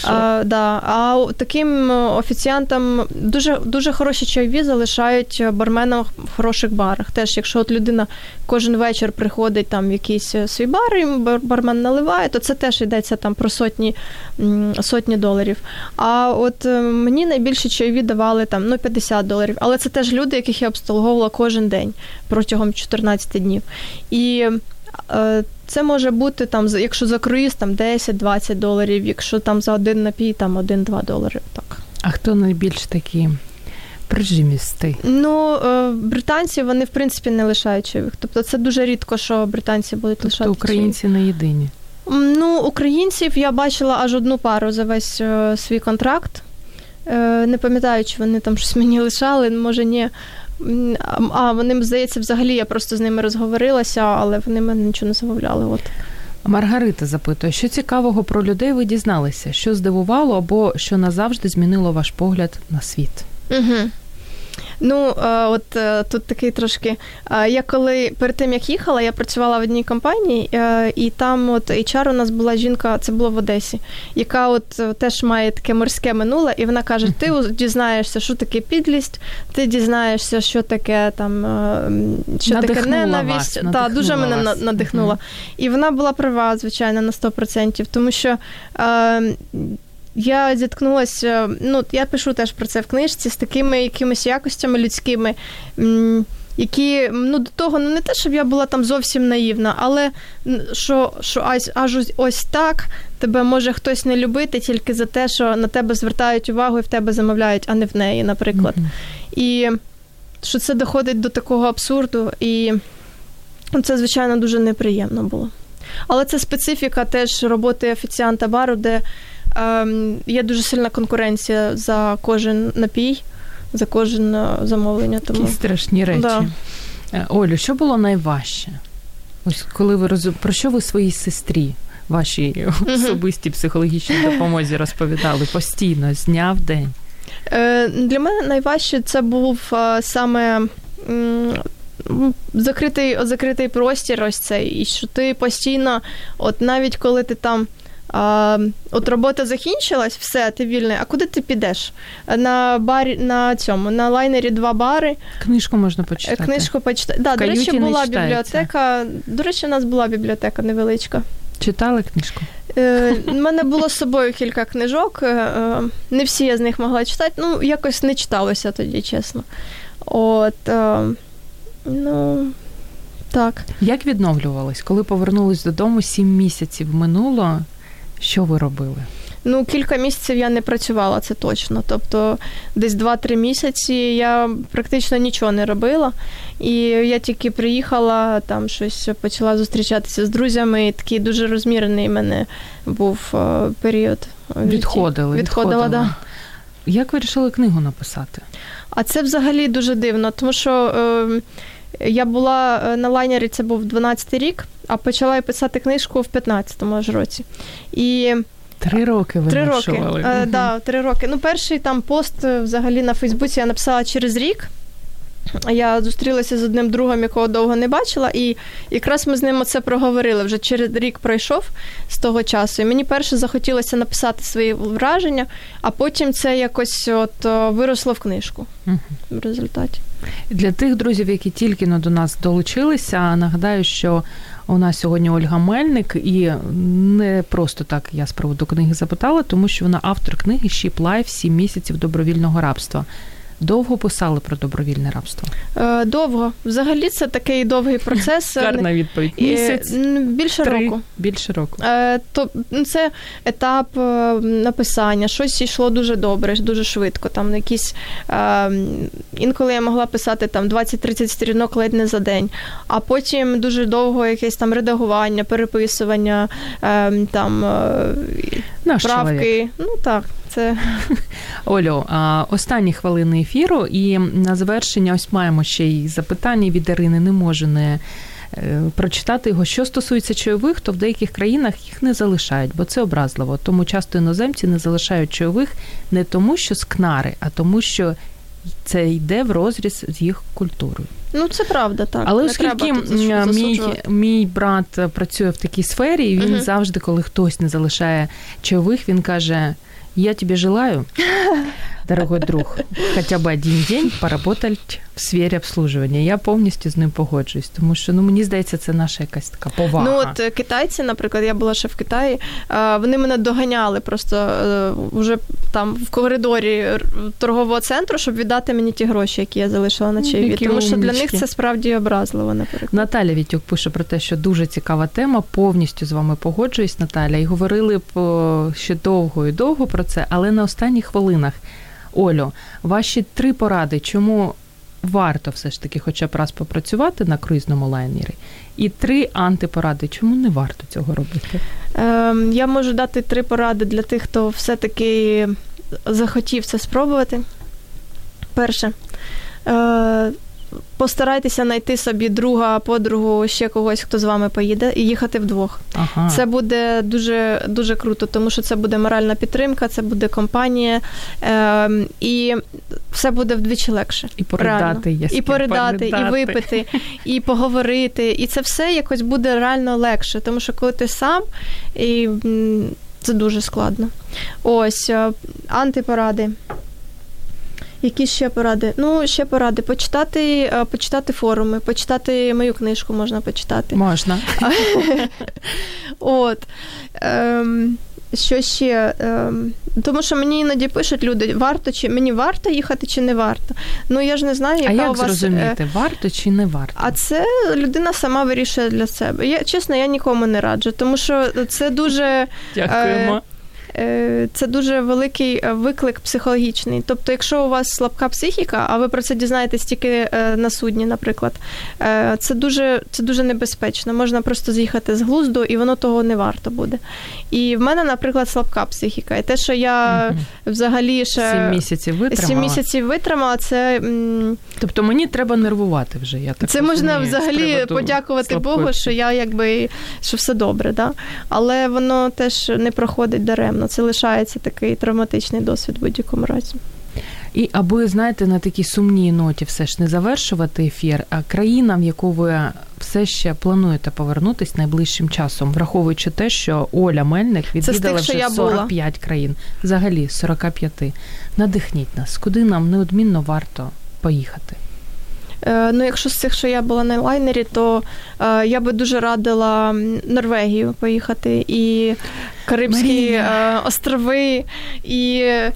B: А, да. а таким офіціантам дуже, дуже хороші чайові залишають барменам в хороших барах. Теж, якщо от людина кожен вечір приходить там в якийсь е, свій бар, і бармен наливає, то це теж йдеться там про сотні, сотні доларів. А от е, мені найбільше чайові давали там ну, 50 доларів. Але це теж люди, яких я обслуговувала кожен день протягом 14 днів. І е, це може бути там, якщо за круїз там 10-20 доларів, якщо там за один напій, там 1-2 долари. Так.
A: А хто найбільш такий прижимістий?
B: Ну, е, британці вони в принципі не лишають чайових. Тобто це дуже рідко, що британці будуть
A: Тобто
B: лишати.
A: українці не єдині.
B: Ну, українців я бачила аж одну пару за весь е, свій контракт. Не пам'ятаю, чи вони там щось мені лишали, може ні. А, вони, здається, взагалі я просто з ними розговорилася, але вони мене нічого не замовляли. От.
A: Маргарита запитує, що цікавого про людей ви дізналися, що здивувало або що назавжди змінило ваш погляд на світ?
B: Угу. Ну, е, от е, тут такий трошки. е, Я коли перед тим як їхала, я працювала в одній компанії, і там от HR у нас була жінка, це було в Одесі, яка от теж має таке морське минуле, і вона каже: ти дізнаєшся, що таке підлість, ти дізнаєшся, що таке там що таке
A: Надихнула
B: ненависть.
A: вас,
B: Та, дуже мене
A: вас.
B: на- надихнула.
A: Мгм.
B: І вона була права, звичайно, на 100%, тому що. Е, я зіткнулася, ну я пишу теж про це в книжці з такими якимись якостями людськими, які ну до того ну не те, щоб я була там зовсім наївна, але що, що аж, аж ось- так тебе може хтось не любити тільки за те, що на тебе звертають увагу і в тебе замовляють, а не в неї, наприклад. І що це доходить до такого абсурду, і це, звичайно, дуже неприємно було. Але це специфіка теж роботи офіціанта бару, де є дуже сильна конкуренція за кожен напій, за кожен е, замовлення. Тому
A: Які страшні речі.
B: Да.
A: Е, Олю, що було найважче? Ось коли ви роз... про що ви своїй сестрі, вашій особистій психологічній допомозі розповідали постійно, з дня в день?
B: Е, Для мене найважче це був е, саме закритий, закритий простір ось цей, і що ти постійно, от навіть коли ти там. А, От робота закінчилась, все, ти вільний. А куди ти підеш? На барі на цьому, на лайнері два бари.
A: Книжку можна почитати.
B: Книжку почитати. Да, до речі, була бібліотека. До речі, у нас була бібліотека невеличка.
A: Читали книжку?
B: Е, У мене було з собою кілька книжок. Е, не всі я з них могла читати. Ну, якось не читалося тоді, чесно. От, е, ну. Так.
A: Як відновлювались? Коли повернулись додому, сім місяців минуло. Що ви робили?
B: Ну, кілька місяців я не працювала, це точно. Тобто, десь 2-3 місяці я практично нічого не робила. І я тільки приїхала, там щось почала зустрічатися з друзями. і Такий дуже розмірений в мене був е, період.
A: Відходили.
B: Відходила, так. Да.
A: Як ви вирішили книгу написати?
B: А це взагалі дуже дивно, тому що. Е, я була е, на лайнері, це був 12-й рік, а почала я писати книжку в 15-му ж році. І
A: Три роки ви
B: Три роки. Е, да, три роки. Ну, перший там пост е, взагалі на Фейсбуці я написала через рік. Я зустрілася з одним другом, якого довго не бачила, і якраз ми з ним це проговорили. Вже через рік пройшов з того часу. І мені перше захотілося написати свої враження, а потім це якось от виросло в книжку угу. в результаті.
A: Для тих друзів, які тільки до нас долучилися, нагадаю, що у нас сьогодні Ольга Мельник, і не просто так я з приводу книги запитала, тому що вона автор книги «Ship Life. Сім місяців добровільного рабства. Довго писали про добровільне рабство?
B: Е, довго. Взагалі це такий довгий процес.
A: Гарна відповідь. Місяць?
B: Більше
A: Три.
B: року.
A: Більше року.
B: Е, то Це етап е, написання. Щось йшло дуже добре, дуже швидко. Там якісь Інколи я могла писати там 20-30 сторінок ледь не за день, а потім дуже довго якесь там редагування, переписування, там
A: Наш
B: правки.
A: Чоловік.
B: Ну так. Це
A: Олю, останні хвилини ефіру, і на завершення ось маємо ще й запитання від Ірини. Не можу не е, прочитати його. Що стосується чайових, то в деяких країнах їх не залишають, бо це образливо. Тому часто іноземці не залишають чайових не тому, що скнари, а тому, що це йде в розріз з їх культурою.
B: Ну, це правда, так.
A: Але оскільки мій мій брат працює в такій сфері, і він uh завжди, коли хтось не залишає чайових, він каже: Я тебе желаю, дорогой друг, хотя бы один день поработать в сфері обслуживання. Я повністю з ним погоджуюсь, тому що ну мені здається, це наша якась така повага.
B: Ну от е, китайці, наприклад, я була ще в Китаї, вони мене доганяли просто вже е, там в коридорі торгового центру, щоб віддати мені ті гроші, які я залишила на чайові. Тому що для них це справді образливо. Наприклад,
A: Наталя Вітюк пише про те, що дуже цікава тема. Повністю з вами погоджуюсь, Наталя, і говорили б ще довго і довго про це, але на останніх хвилинах. Олю, ваші три поради, чому варто все ж таки хоча б раз попрацювати на круїзному лайнері, і три антипоради, чому не варто цього робити?
B: Е, я можу дати три поради для тих, хто все-таки захотів це спробувати. Перше. Е, постарайтеся знайти собі друга, подругу, ще когось, хто з вами поїде, і їхати вдвох. Ага. Це буде дуже дуже круто, тому що це буде моральна підтримка, це буде компанія, е, і все буде вдвічі легше.
A: І поридати, є
B: і поридати, і випити, і поговорити. І це все якось буде реально легше, тому що коли ти сам і. Це дуже складно. Ось е, антипоради. Які ще поради? Ну, ще поради. Почитати е, почитати форуми, почитати мою книжку можна почитати.
A: Можна.
B: От. Ем, Що ще? Ем, Тому що мені іноді пишуть люди, варто чи мені варто їхати, чи не варто. Ну я ж не знаю, яка
A: а як
B: у вас...
A: зрозуміти, е, варто чи не варто?
B: А це людина сама вирішує для себе. Я чесно, я нікому не раджу, тому що це дуже.
A: Дякуємо. Е,
B: це дуже великий е, виклик психологічний. Тобто, якщо у вас слабка психіка, а ви про це дізнаєтесь тільки е, на судні, наприклад, це дуже це дуже небезпечно. Можна просто з'їхати з глузду, і воно того не варто буде. І в мене, наприклад, слабка психіка. І те, що я взагалі ще
A: сім місяців витримала.
B: Сім місяців витримала, це
A: тобто мені треба нервувати вже. Я так
B: це можна взагалі подякувати Богу, що я якби що все добре, да? але воно теж не проходить даремно це лишається такий травматичний досвід в будь-якому разі.
A: І аби знаєте, на такій сумній ноті все ж не завершувати ефір, а країна, в яку ви все ще плануєте повернутися найближчим часом, враховуючи те, що Оля Мельник відвідала
B: тих,
A: вже 45 країн, взагалі 45. Надихніть нас, куди нам неодмінно варто поїхати.
B: Е, ну, якщо з цих, що я була на лайнері, то е, я би дуже радила Норвегію поїхати і Карибські е, острови, і е,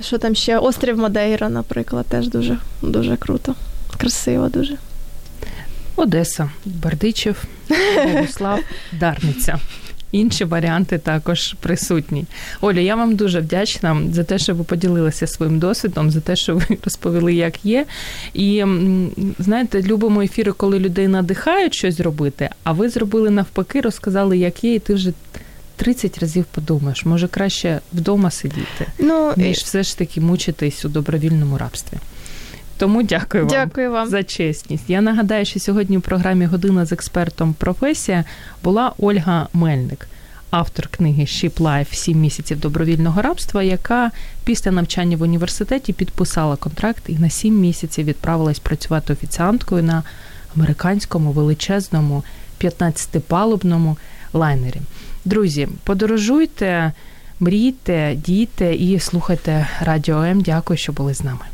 B: що там ще острів Мадейра, наприклад, теж дуже дуже круто, красиво дуже.
A: Одеса, Бердичев, Богослав, Дарниця. Інші варіанти також присутні. Оля, я вам дуже вдячна за те, що ви поділилися своїм досвідом, за те, що ви розповіли, як є. І знаєте, любимо ефіри, коли людей надихають щось робити, а ви зробили навпаки, розказали, як є, і ти вже. 30 разів подумаєш, може краще вдома сидіти, ну, ніж все ж таки мучитись у добровільному рабстві. Тому дякую вам
B: дякую вам
A: за чесність. Я нагадаю, що сьогодні у програмі Година з експертом професія була Ольга Мельник, автор книги «Ship Life. Сім місяців добровільного рабства, яка після навчання в університеті підписала контракт і на сім місяців відправилась працювати офіціанткою на американському величезному 15-палубному лайнері. Друзі, подорожуйте, мрійте, дійте і слухайте радіо М. Дякую, що були з нами.